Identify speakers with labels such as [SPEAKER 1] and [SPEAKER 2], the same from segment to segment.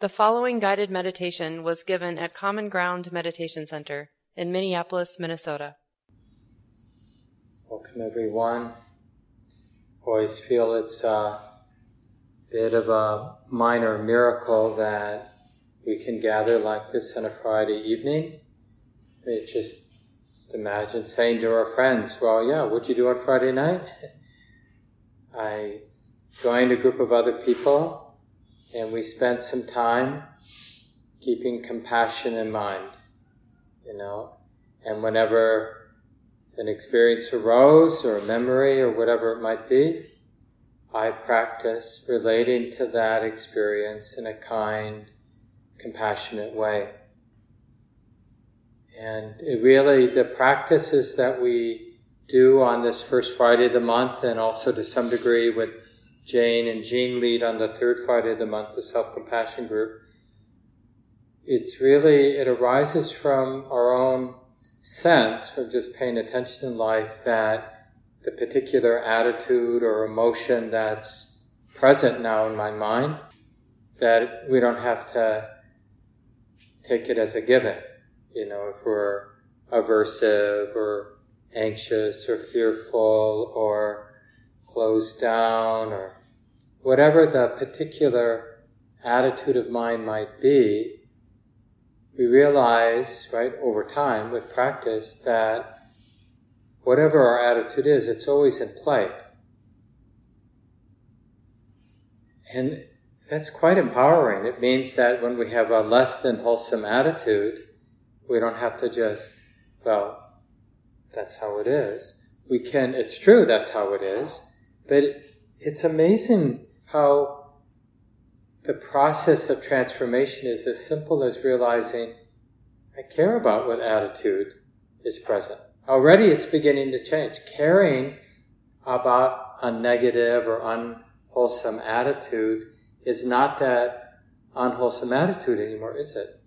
[SPEAKER 1] The following guided meditation was given at Common Ground Meditation Center in Minneapolis, Minnesota.
[SPEAKER 2] Welcome, everyone. Always feel it's a bit of a minor miracle that we can gather like this on a Friday evening. It just imagine saying to our friends, Well, yeah, what'd you do on Friday night? I joined a group of other people and we spent some time keeping compassion in mind, you know, and whenever an experience arose or a memory or whatever it might be, I practice relating to that experience in a kind, compassionate way. And it really, the practices that we do on this first Friday of the month, and also to some degree with Jane and Jean lead on the third Friday of the month, the self compassion group. It's really, it arises from our own sense, from just paying attention in life, that the particular attitude or emotion that's present now in my mind, that we don't have to take it as a given. You know, if we're aversive or anxious or fearful or closed down or whatever the particular attitude of mind might be, we realize, right, over time with practice that whatever our attitude is, it's always in play. And that's quite empowering. It means that when we have a less than wholesome attitude, we don't have to just, well, that's how it is. We can, it's true that's how it is, but it's amazing how the process of transformation is as simple as realizing I care about what attitude is present. Already it's beginning to change. Caring about a negative or unwholesome attitude is not that unwholesome attitude anymore, is it?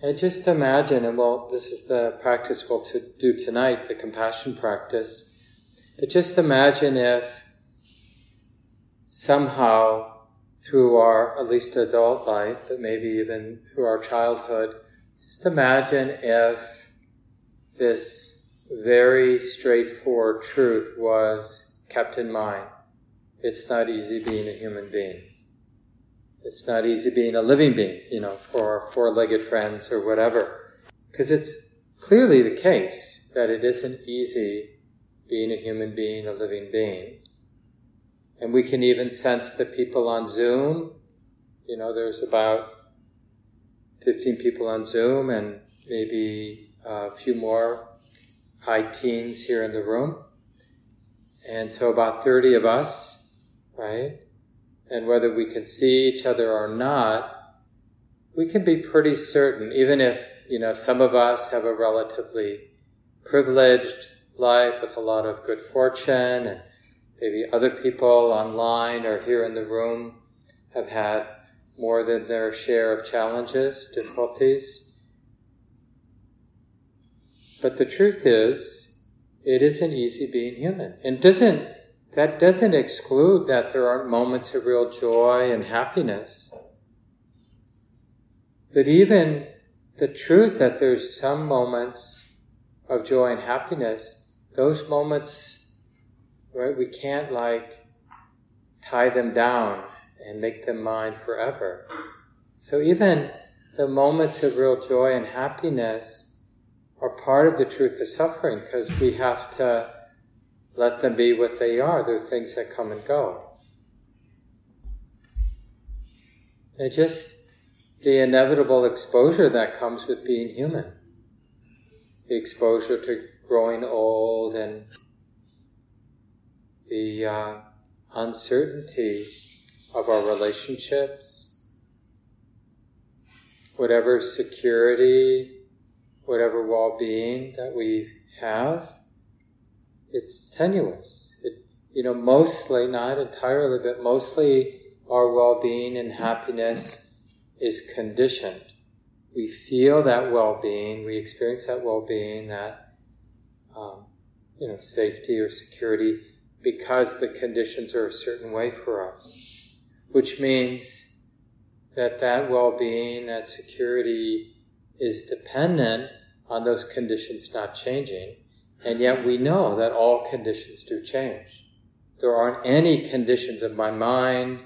[SPEAKER 2] And just imagine, and well, this is the practice we'll to do tonight, the compassion practice but just imagine if somehow through our, at least adult life, but maybe even through our childhood, just imagine if this very straightforward truth was kept in mind. It's not easy being a human being. It's not easy being a living being, you know, for our four-legged friends or whatever. Because it's clearly the case that it isn't easy being a human being, a living being. And we can even sense the people on Zoom. You know, there's about 15 people on Zoom and maybe a few more high teens here in the room. And so about 30 of us, right? And whether we can see each other or not, we can be pretty certain, even if, you know, some of us have a relatively privileged life with a lot of good fortune, and maybe other people online or here in the room have had more than their share of challenges, difficulties. But the truth is, it isn't easy being human. And doesn't, that doesn't exclude that there aren't moments of real joy and happiness. But even the truth that there's some moments of joy and happiness those moments, right, we can't like tie them down and make them mine forever. So even the moments of real joy and happiness are part of the truth of suffering because we have to let them be what they are. They're things that come and go. And just the inevitable exposure that comes with being human. The exposure to growing old and the uh, uncertainty of our relationships, whatever security, whatever well being that we have, it's tenuous. It, you know, mostly, not entirely, but mostly our well being and happiness is conditioned. We feel that well being, we experience that well being, that um, you know, safety or security because the conditions are a certain way for us. which means that that well-being, that security is dependent on those conditions not changing. And yet we know that all conditions do change. There aren't any conditions of my mind,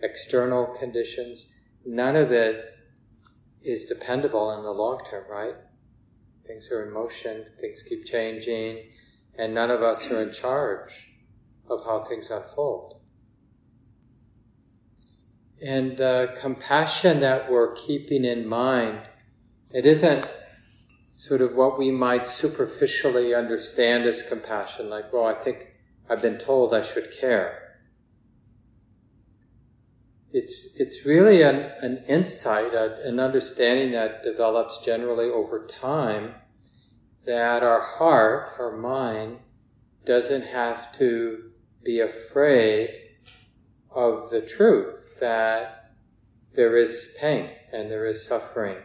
[SPEAKER 2] external conditions. None of it is dependable in the long term, right? Things are in motion, things keep changing, and none of us are in charge of how things unfold. And uh, compassion that we're keeping in mind, it isn't sort of what we might superficially understand as compassion, like, well, I think I've been told I should care. It's, it's really an, an insight, an understanding that develops generally over time that our heart, our mind, doesn't have to be afraid of the truth that there is pain and there is suffering.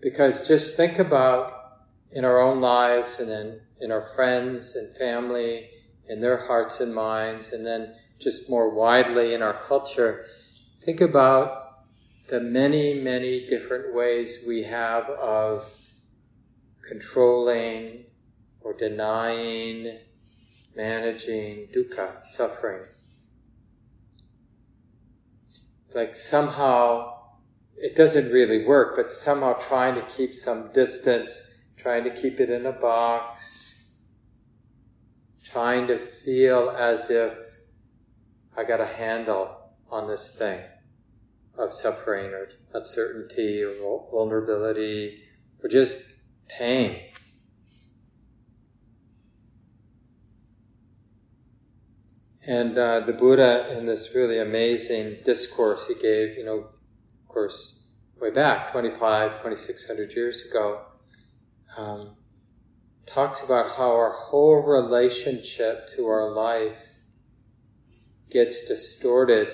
[SPEAKER 2] Because just think about in our own lives and then in our friends and family, in their hearts and minds, and then just more widely in our culture, think about the many, many different ways we have of controlling or denying, managing dukkha, suffering. Like somehow it doesn't really work, but somehow trying to keep some distance, trying to keep it in a box, trying to feel as if I got a handle on this thing of suffering or uncertainty or vulnerability or just pain. And uh, the Buddha, in this really amazing discourse he gave, you know, of course, way back, 25, 2600 years ago, um, talks about how our whole relationship to our life gets distorted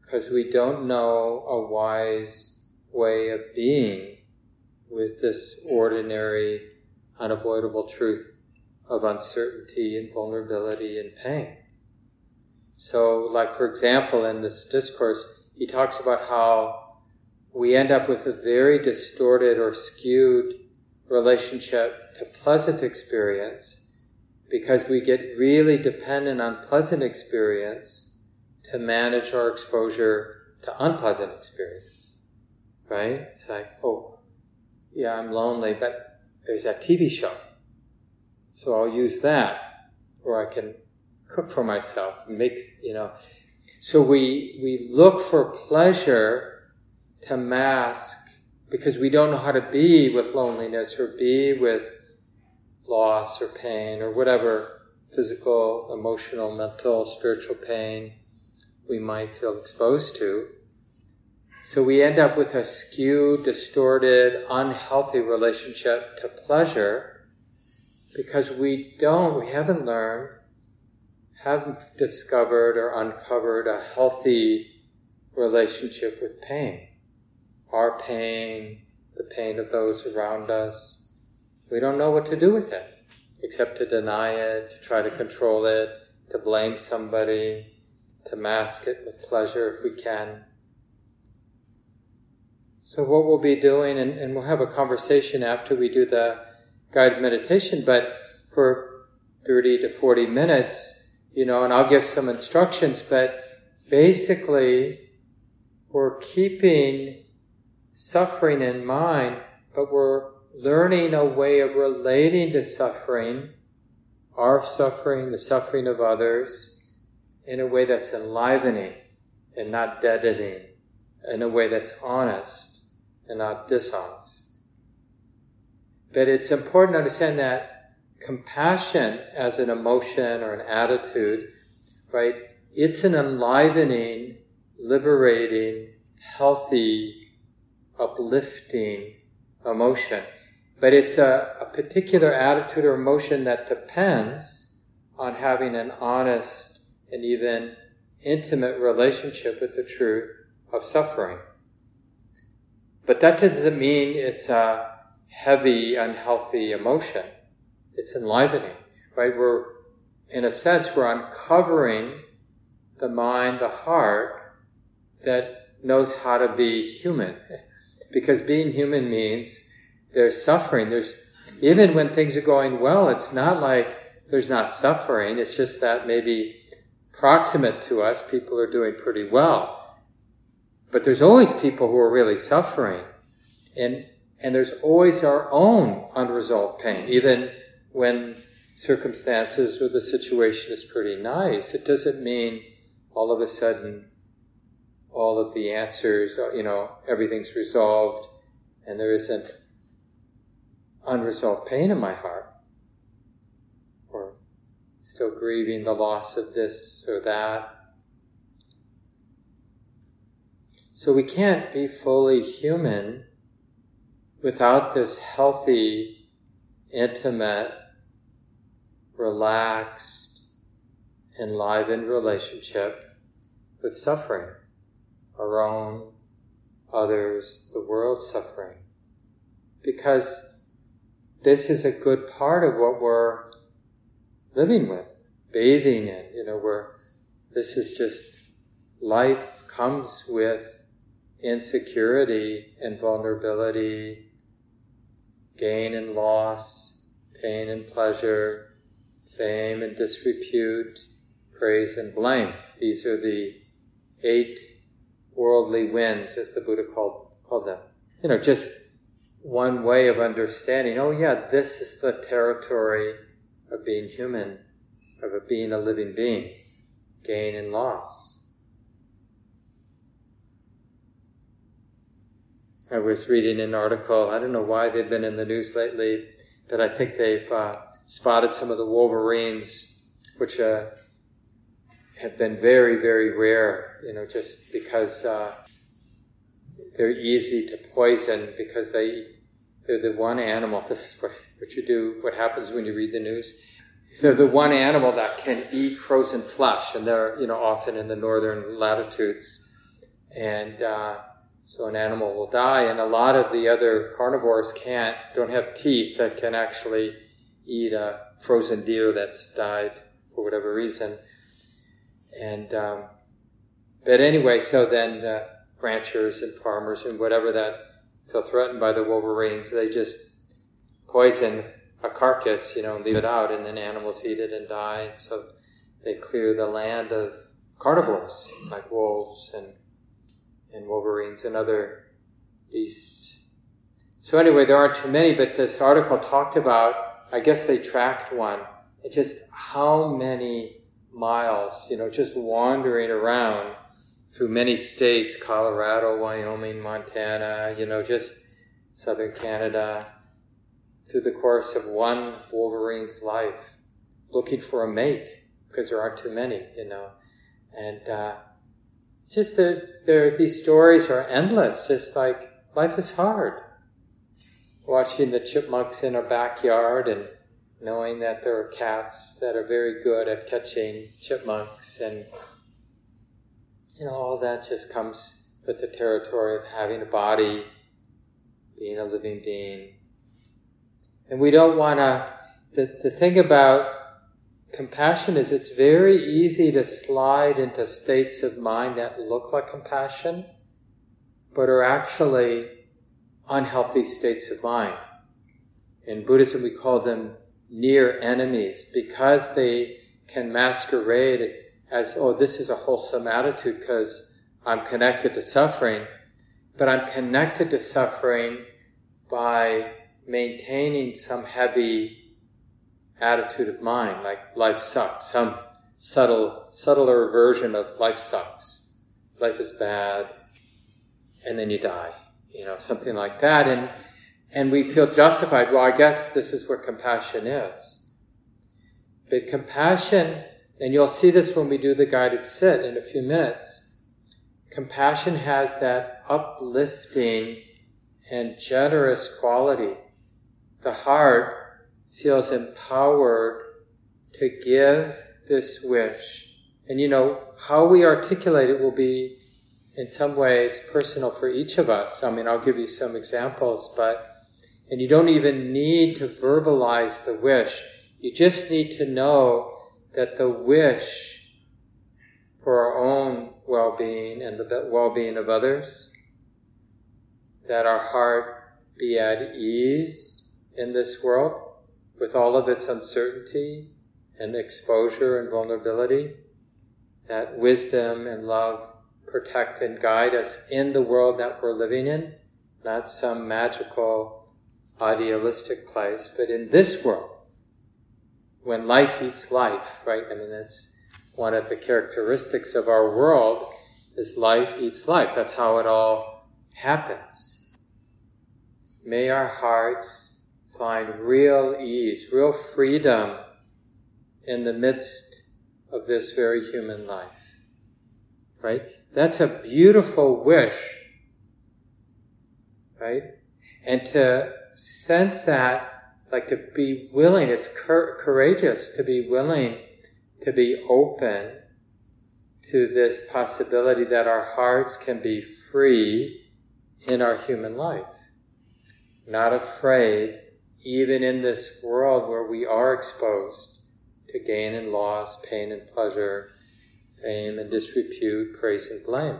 [SPEAKER 2] because we don't know a wise way of being with this ordinary, unavoidable truth of uncertainty and vulnerability and pain. So, like for example, in this discourse, he talks about how we end up with a very distorted or skewed relationship to pleasant experience because we get really dependent on pleasant experience to manage our exposure to unpleasant experience. Right? It's like, oh, yeah, I'm lonely, but there's that TV show. So I'll use that. Or I can cook for myself, make, you know. So we, we look for pleasure to mask because we don't know how to be with loneliness or be with loss or pain or whatever physical, emotional, mental, spiritual pain we might feel exposed to. So we end up with a skewed, distorted, unhealthy relationship to pleasure because we don't, we haven't learned, haven't discovered or uncovered a healthy relationship with pain. Our pain, the pain of those around us. We don't know what to do with it except to deny it, to try to control it, to blame somebody, to mask it with pleasure if we can. So, what we'll be doing, and, and, we'll have a conversation after we do the guided meditation, but for 30 to 40 minutes, you know, and I'll give some instructions, but basically, we're keeping suffering in mind, but we're learning a way of relating to suffering, our suffering, the suffering of others, in a way that's enlivening and not deadening, in a way that's honest and not dishonest. But it's important to understand that compassion as an emotion or an attitude, right? It's an enlivening, liberating, healthy, uplifting emotion. But it's a, a particular attitude or emotion that depends on having an honest and even intimate relationship with the truth of suffering. But that doesn't mean it's a heavy, unhealthy emotion. It's enlivening, right? We're, in a sense, we're uncovering the mind, the heart that knows how to be human. Because being human means there's suffering. There's, even when things are going well, it's not like there's not suffering. It's just that maybe proximate to us, people are doing pretty well. But there's always people who are really suffering. And, and there's always our own unresolved pain. Even when circumstances or the situation is pretty nice, it doesn't mean all of a sudden all of the answers, uh, you know, everything's resolved and there isn't unresolved pain in my heart or still grieving the loss of this or that. So we can't be fully human without this healthy, intimate, relaxed, enlivened relationship with suffering, our own, others, the world's suffering. Because this is a good part of what we're living with, bathing in, you know, where this is just life comes with insecurity and vulnerability, gain and loss, pain and pleasure, fame and disrepute, praise and blame. These are the eight worldly winds, as the Buddha called, called them. You know, just one way of understanding, oh yeah, this is the territory of being human, of being a living being, gain and loss. I was reading an article, I don't know why they've been in the news lately, but I think they've uh, spotted some of the wolverines, which uh, have been very, very rare, you know, just because uh, they're easy to poison because they, they're the one animal, this is what, what you do, what happens when you read the news. They're the one animal that can eat frozen flesh, and they're, you know, often in the northern latitudes. And uh, so an animal will die, and a lot of the other carnivores can't, don't have teeth that can actually eat a frozen deer that's died for whatever reason. And, um, but anyway, so then uh, ranchers and farmers and whatever that feel threatened by the wolverines, they just poison a carcass, you know, and leave it out, and then animals eat it and die. And so they clear the land of carnivores like wolves and and wolverines and other beasts. So anyway, there aren't too many, but this article talked about I guess they tracked one. It just how many miles, you know, just wandering around through many states, Colorado, Wyoming, Montana, you know, just southern Canada, through the course of one Wolverine's life, looking for a mate, because there aren't too many, you know. And uh, just that there, these stories are endless, just like life is hard. Watching the chipmunks in our backyard and knowing that there are cats that are very good at catching chipmunks and you know all that just comes with the territory of having a body being a living being. And we don't want to the, the thing about compassion is it's very easy to slide into states of mind that look like compassion but are actually unhealthy states of mind. In Buddhism, we call them near enemies because they can masquerade as, oh, this is a wholesome attitude because I'm connected to suffering, but I'm connected to suffering by maintaining some heavy attitude of mind, like life sucks, some subtle, subtler version of life sucks. Life is bad, and then you die you know, something like that. And, and we feel justified. Well, I guess this is what compassion is. But compassion, and you'll see this when we do the guided sit in a few minutes, compassion has that uplifting and generous quality. The heart feels empowered to give this wish. And you know, how we articulate it will be in some ways personal for each of us. I mean, I'll give you some examples, but, and you don't even need to verbalize the wish. You just need to know that the wish for our own well-being and the well-being of others, that our heart be at ease in this world with all of its uncertainty and exposure and vulnerability, that wisdom and love protect and guide us in the world that we're living in, not some magical, idealistic place, but in this world, when life eats life, right? I mean, it's one of the characteristics of our world is life eats life. That's how it all happens. May our hearts find real ease, real freedom in the midst of this very human life. Right? That's a beautiful wish. Right? And to sense that, like to be willing, it's cur- courageous to be willing to be open to this possibility that our hearts can be free in our human life. Not afraid, even in this world where we are exposed to gain and loss, pain and pleasure, fame and disrepute, praise and blame.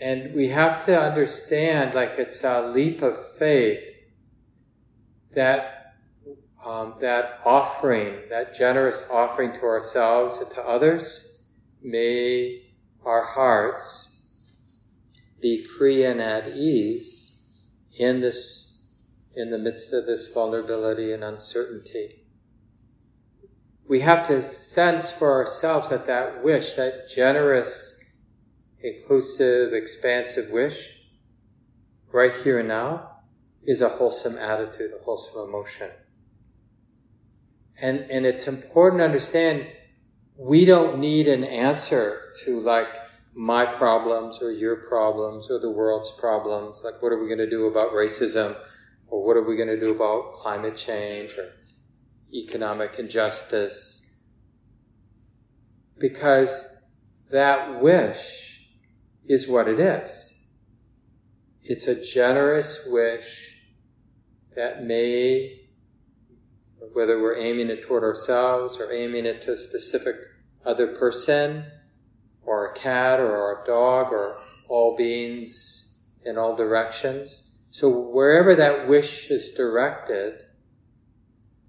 [SPEAKER 2] And we have to understand, like it's a leap of faith, that um, that offering, that generous offering to ourselves and to others, may our hearts be free and at ease in this, in the midst of this vulnerability and uncertainty. We have to sense for ourselves that that wish, that generous, inclusive, expansive wish, right here and now, is a wholesome attitude, a wholesome emotion. And, and it's important to understand we don't need an answer to like my problems or your problems or the world's problems. Like, what are we going to do about racism? Or what are we going to do about climate change or economic injustice? Because that wish is what it is. It's a generous wish that may whether we're aiming it toward ourselves or aiming it to a specific other person or a cat or a dog or all beings in all directions. So wherever that wish is directed,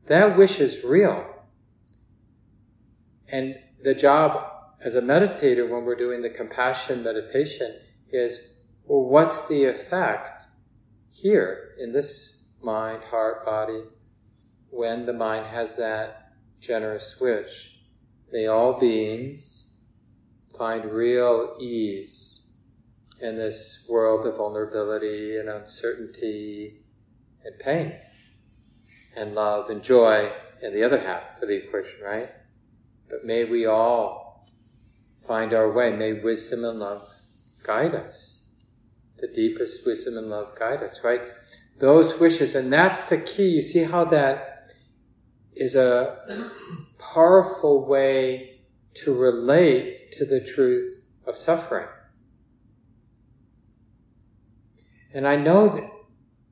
[SPEAKER 2] that wish is real. And the job as a meditator when we're doing the compassion meditation is, well, what's the effect here in this mind, heart, body, when the mind has that generous wish. May all beings find real ease in this world of vulnerability and uncertainty and pain and love and joy in the other half of the equation, right? But may we all find our way. May wisdom and love guide us. The deepest wisdom and love guide us, right? Those wishes, and that's the key. You see how that is a powerful way to relate to the truth of suffering. And I know that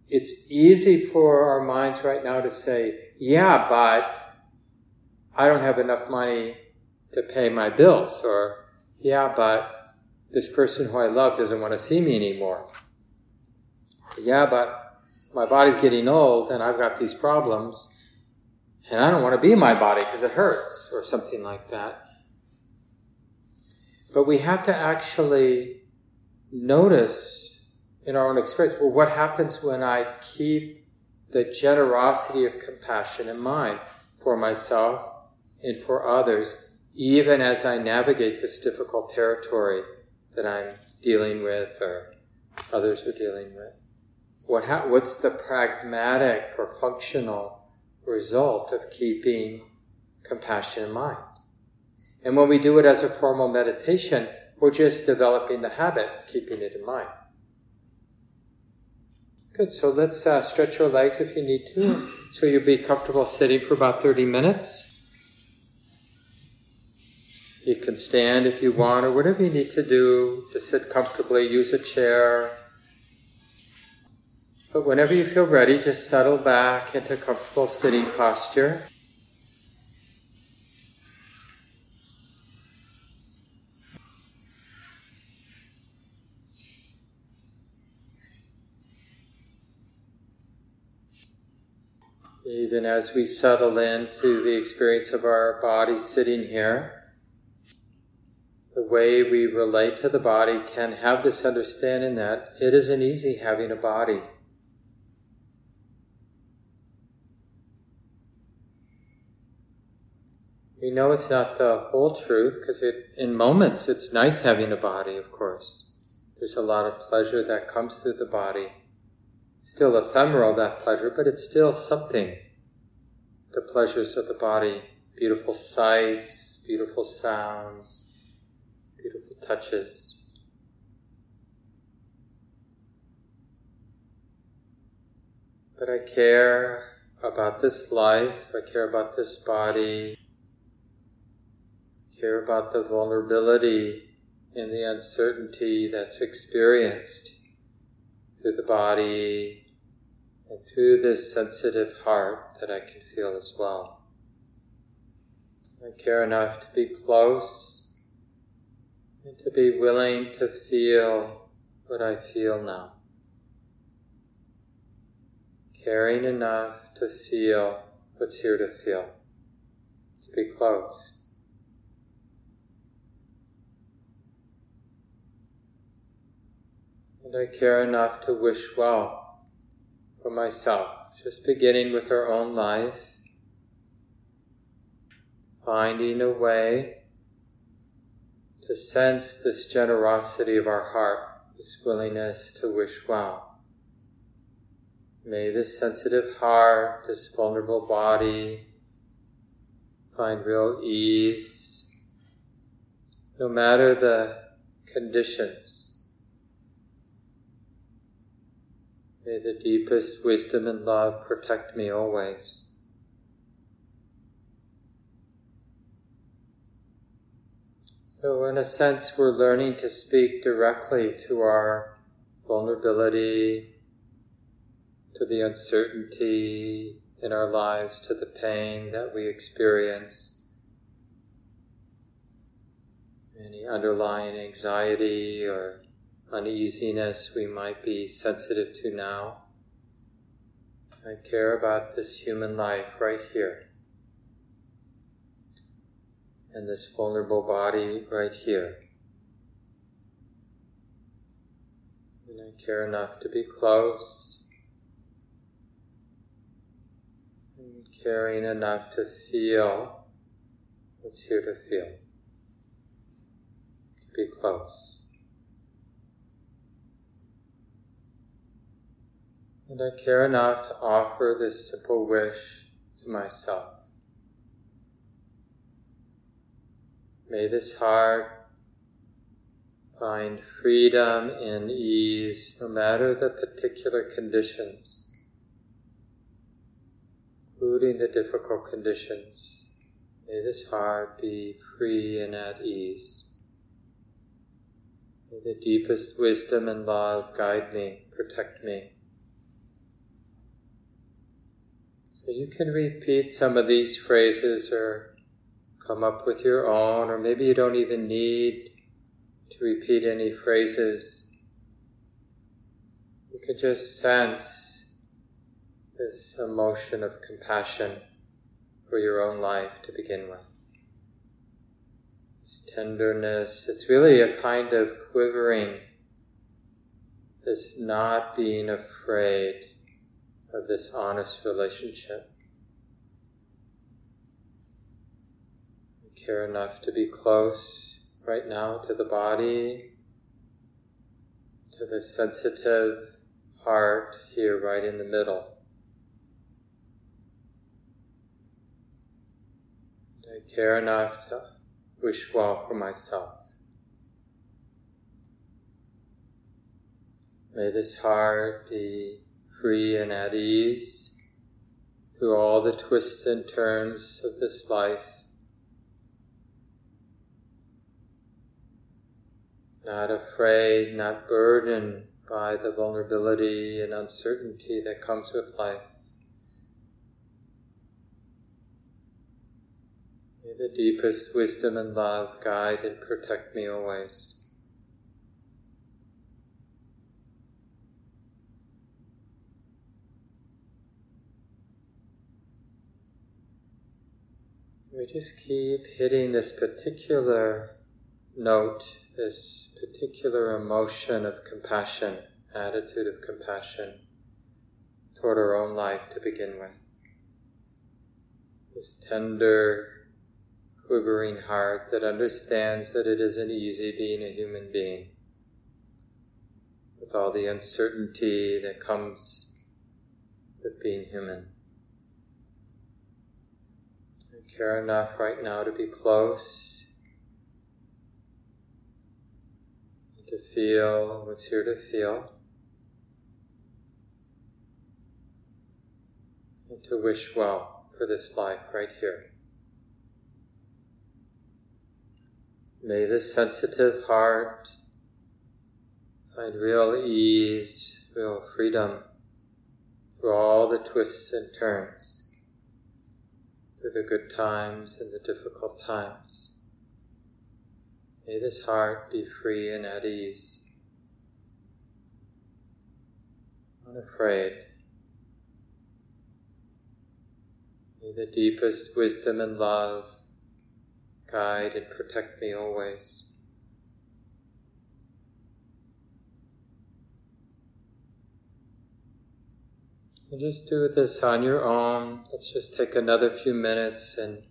[SPEAKER 2] it's easy for our minds right now to say, yeah, but I don't have enough money to pay my bills, or yeah, but this person who I love doesn't want to see me anymore. Yeah, but my body's getting old and I've got these problems and I don't want to be in my body because it hurts, or something like that. But we have to actually notice in our own experience well, what happens when I keep the generosity of compassion in mind for myself and for others, even as I navigate this difficult territory that I'm dealing with or others are dealing with? What ha- what's the pragmatic or functional result of keeping compassion in mind. And when we do it as a formal meditation, we're just developing the habit of keeping it in mind. Good, so let's uh, stretch your legs if you need to. So you'll be comfortable sitting for about 30 minutes. You can stand if you want, or whatever you need to do to sit comfortably, use a chair, but whenever you feel ready, just settle back into a comfortable sitting posture. Even as we settle into the experience of our body sitting here, the way we relate to the body can have this understanding that it isn't easy having a body. We know it's not the whole truth because in moments, it's nice having a body, of course. There's a lot of pleasure that comes through the body. Still ephemeral, that pleasure, but it's still something. The pleasures of the body, beautiful sights, beautiful sounds, beautiful touches. But I care about this life, I care about this body, care about the vulnerability and the uncertainty that's experienced through the body and through this sensitive heart that I can feel as well. I care enough to be close and to be willing to feel what I feel now. Caring enough to feel what's here to feel, to be close. And I care enough to wish well for myself, just beginning with our own life, finding a way to sense this generosity of our heart, this willingness to wish well. May this sensitive heart, this vulnerable body, find real ease, no matter the conditions. May the deepest wisdom and love protect me always. So, in a sense, we're learning to speak directly to our vulnerability, to the uncertainty in our lives, to the pain that we experience, any underlying anxiety or uneasiness we might be sensitive to now. I care about this human life right here. And this vulnerable body right here. And I care enough to be close. And caring enough to feel what's here to feel. To be close. And I care enough to offer this simple wish to myself. May this heart find freedom and ease no matter the particular conditions, including the difficult conditions. May this heart be free and at ease. May the deepest wisdom and love guide me, protect me. So you can repeat some of these phrases or come up with your own, or maybe you don't even need to repeat any phrases. You can just sense this emotion of compassion for your own life to begin with. This tenderness, it's really a kind of quivering, this not being afraid of this honest relationship. Care enough to be close right now to the body, to the sensitive heart here right in the middle. I care enough to wish well for myself. May this heart be free and at ease through all the twists and turns of this life. Not afraid, not burdened by the vulnerability and uncertainty that comes with life. May the deepest wisdom and love guide and protect me always. We just keep hitting this particular note, this particular emotion of compassion, attitude of compassion toward our own life to begin with. This tender, quivering heart that understands that it isn't easy being a human being with all the uncertainty that comes with being human. Care enough right now to be close, to feel what's here to feel, and to wish well for this life right here. May this sensitive heart find real ease, real freedom through all the twists and turns, through the good times and the difficult times. May this heart be free and at ease, unafraid. May the deepest wisdom and love guide and protect me always. And just do this on your own. Let's just take another few minutes and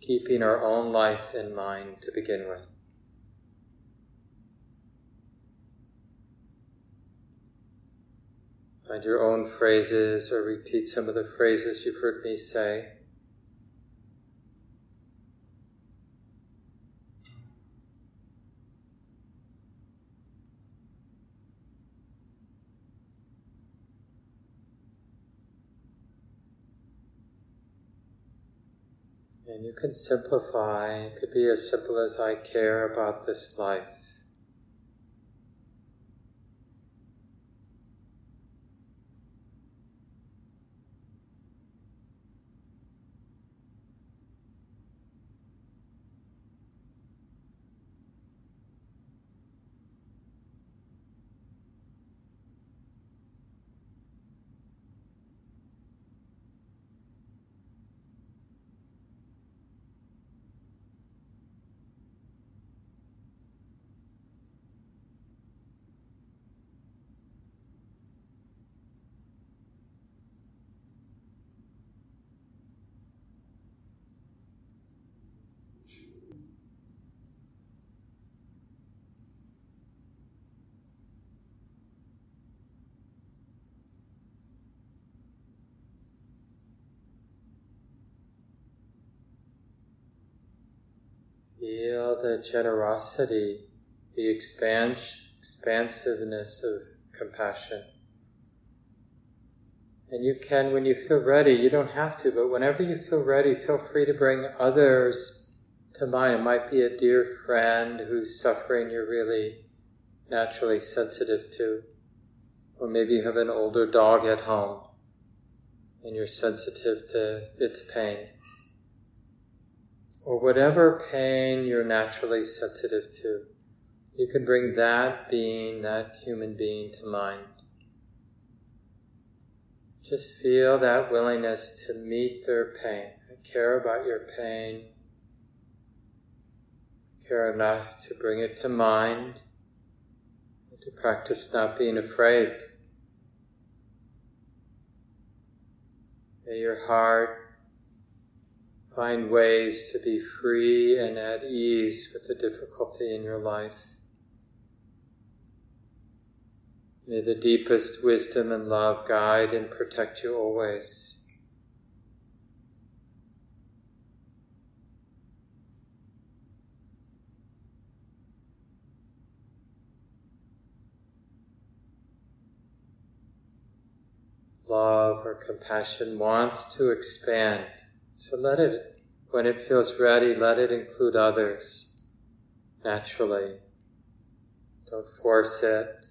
[SPEAKER 2] keeping our own life in mind to begin with. Find your own phrases or repeat some of the phrases you've heard me say. And you can simplify, it could be as simple as I care about this life. Feel the generosity, the expans- expansiveness of compassion. And you can, when you feel ready, you don't have to, but whenever you feel ready, feel free to bring others to mind. It might be a dear friend who's suffering you're really naturally sensitive to. Or maybe you have an older dog at home and you're sensitive to its pain or whatever pain you're naturally sensitive to, you can bring that being, that human being to mind. Just feel that willingness to meet their pain. I care about your pain. Care enough to bring it to mind, to practice not being afraid. May your heart Find ways to be free and at ease with the difficulty in your life. May the deepest wisdom and love guide and protect you always. Love or compassion wants to expand so let it, when it feels ready, let it include others naturally. Don't force it.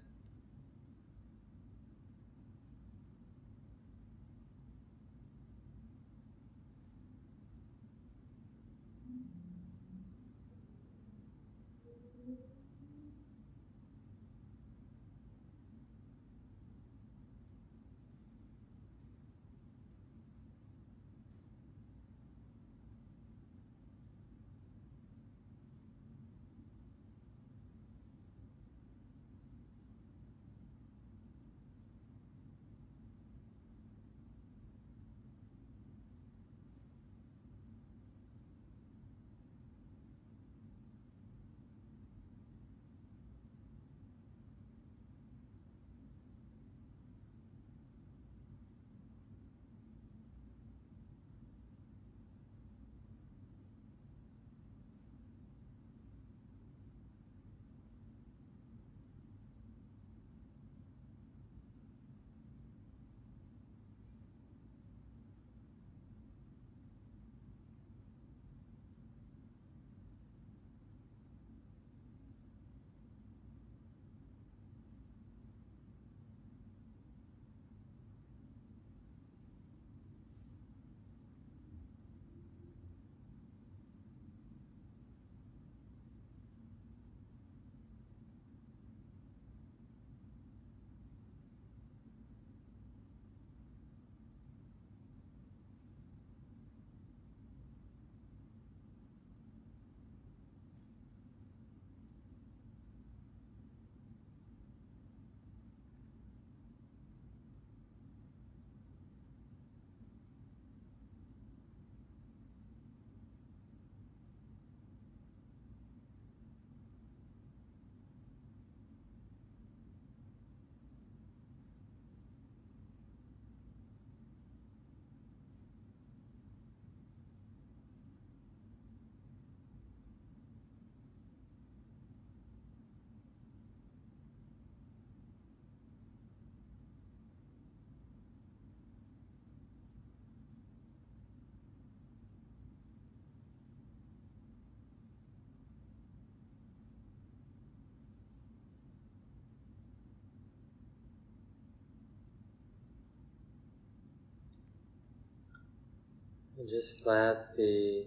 [SPEAKER 2] And just let the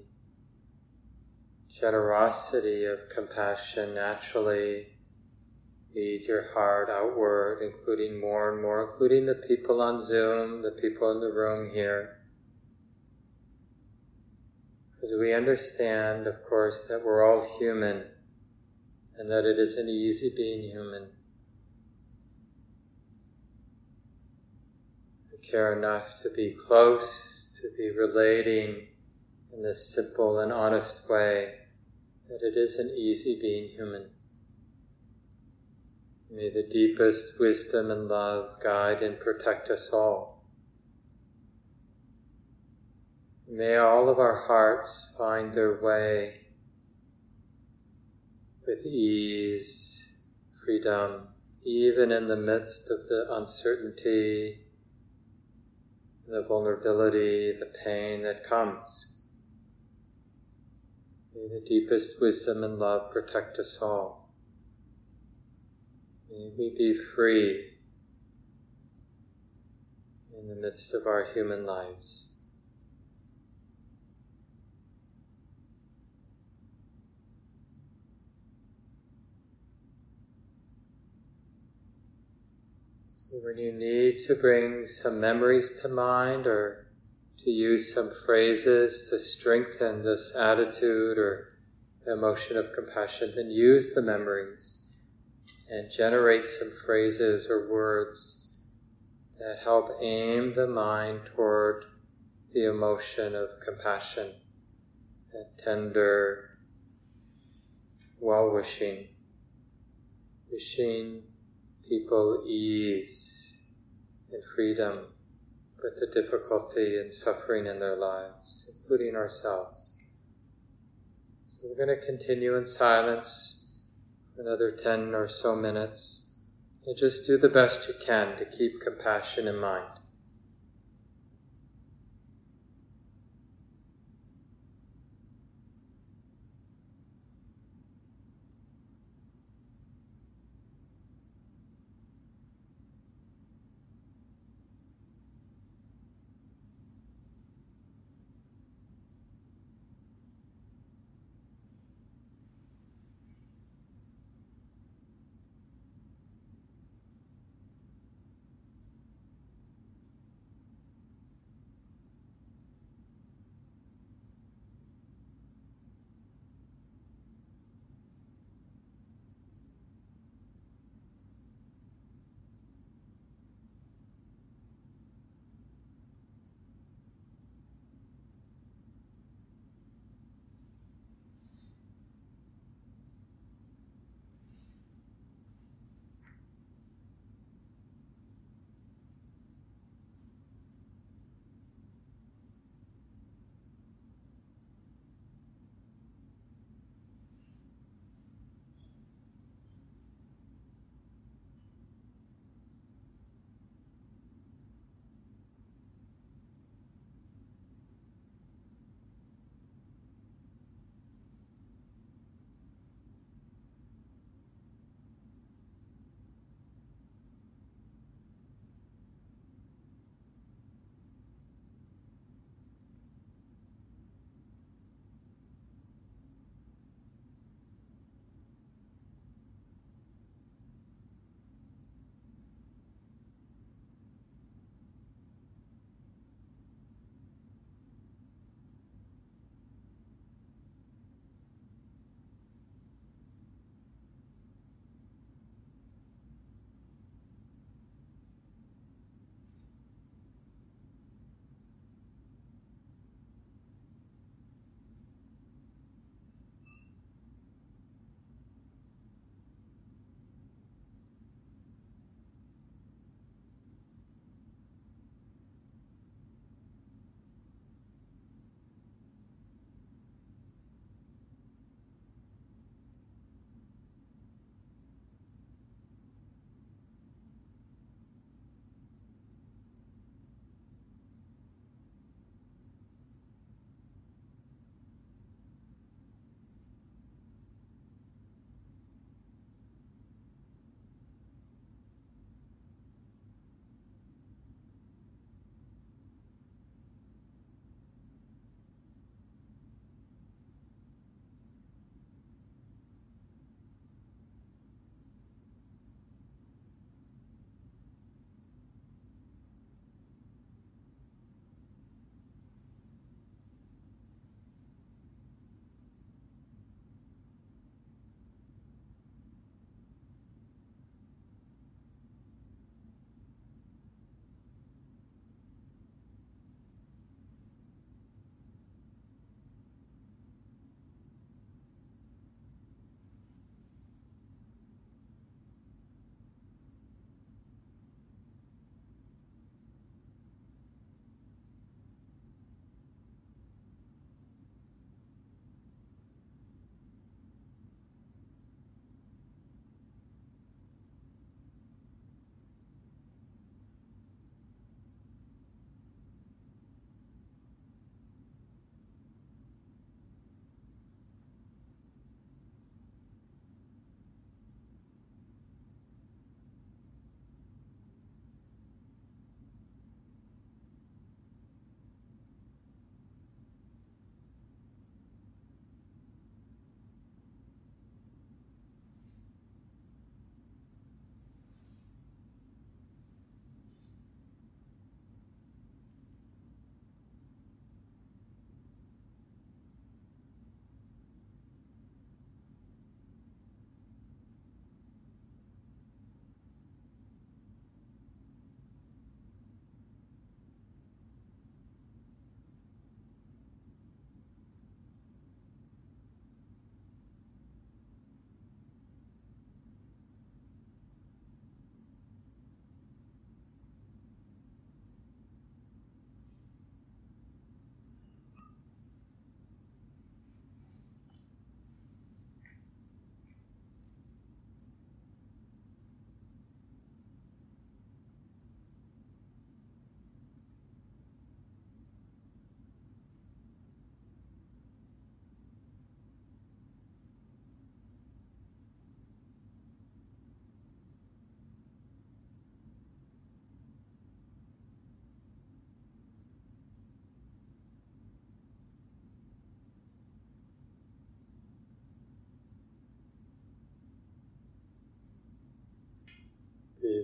[SPEAKER 2] generosity of compassion naturally lead your heart outward, including more and more, including the people on Zoom, the people in the room here. Because we understand, of course, that we're all human and that it isn't easy being human. We care enough to be close, to be relating in this simple and honest way that it isn't easy being human. May the deepest wisdom and love guide and protect us all. May all of our hearts find their way with ease, freedom, even in the midst of the uncertainty, the vulnerability, the pain that comes. May the deepest wisdom and love protect us all. May we be free in the midst of our human lives. When you need to bring some memories to mind or to use some phrases to strengthen this attitude or emotion of compassion, then use the memories and generate some phrases or words that help aim the mind toward the emotion of compassion, that tender, well wishing, wishing people ease and freedom with the difficulty and suffering in their lives, including ourselves. So we're going to continue in silence for another 10 or so minutes and just do the best you can to keep compassion in mind.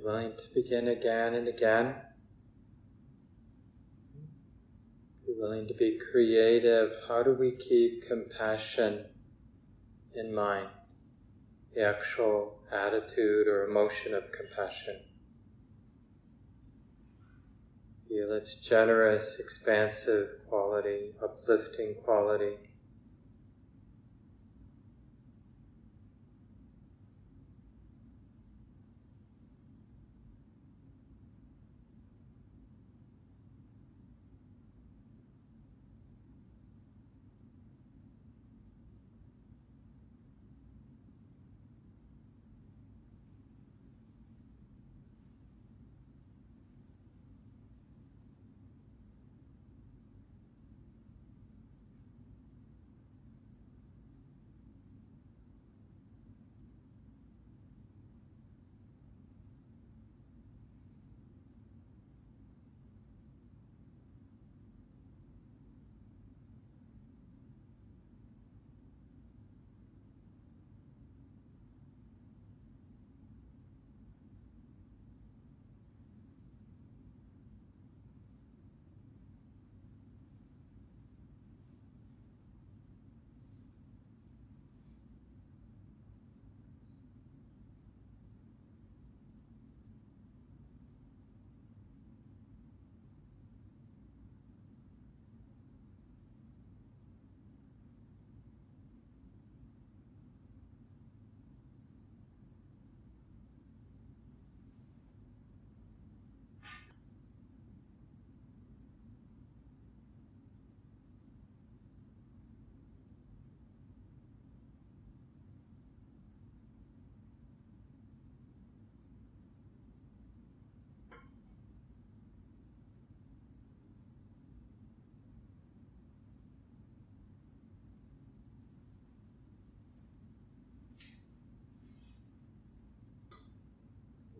[SPEAKER 2] Willing to begin again and again. Be willing to be creative. How do we keep compassion in mind? The actual attitude or emotion of compassion. Feel its generous, expansive quality, uplifting quality.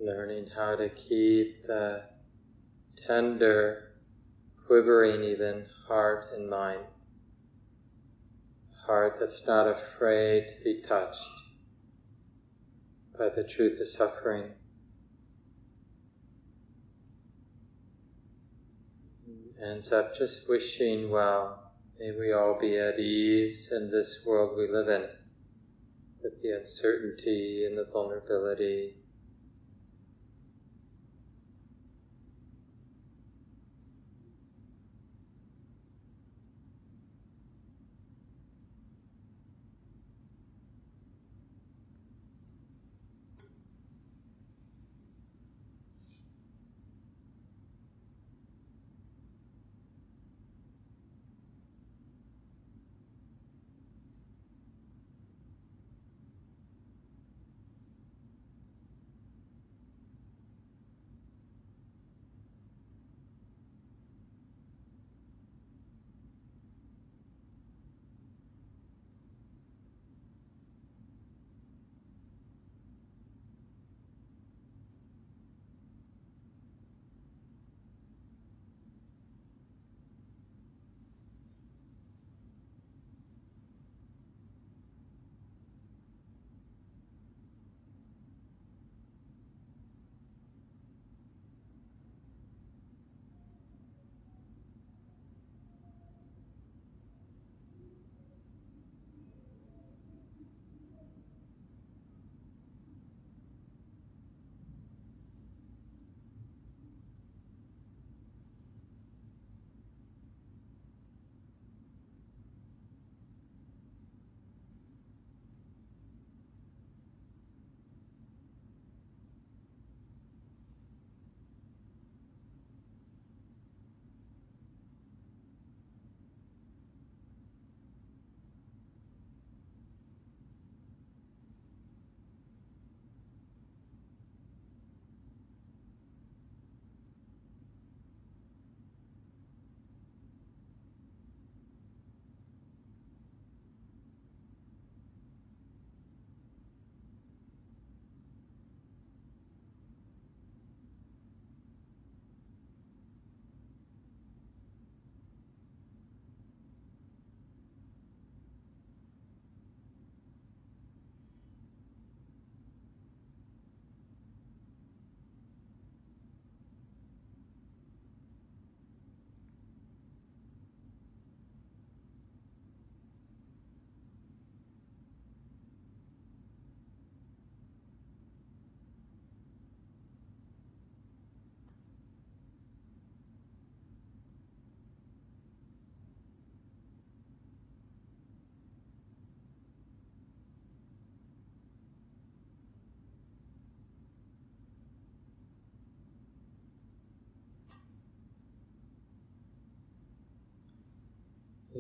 [SPEAKER 2] Learning how to keep the tender, quivering even heart and mind. Heart that's not afraid to be touched by the truth of suffering. Ends up just wishing, well, may we all be at ease in this world we live in, with the uncertainty and the vulnerability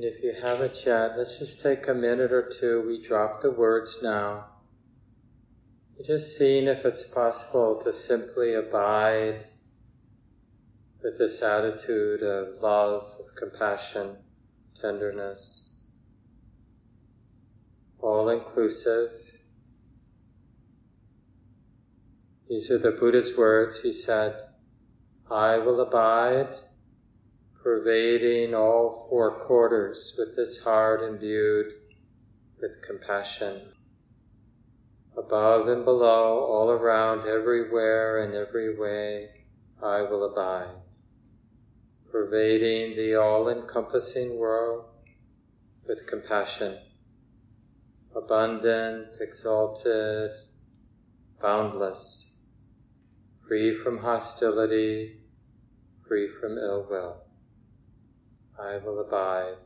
[SPEAKER 2] And if you haven't yet, let's just take a minute or two. We drop the words now. Just seeing if it's possible to simply abide with this attitude of love, of compassion, tenderness, all inclusive. These are the Buddha's words. He said, I will abide, pervading all four quarters with this heart imbued with compassion. Above and below, all around, everywhere and every way, I will abide pervading the all encompassing world with compassion, abundant, exalted, boundless, free from hostility, free from ill will. I will abide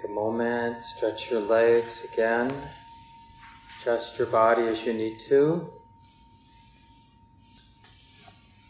[SPEAKER 2] Take a moment, stretch your legs again, adjust your body as you need to.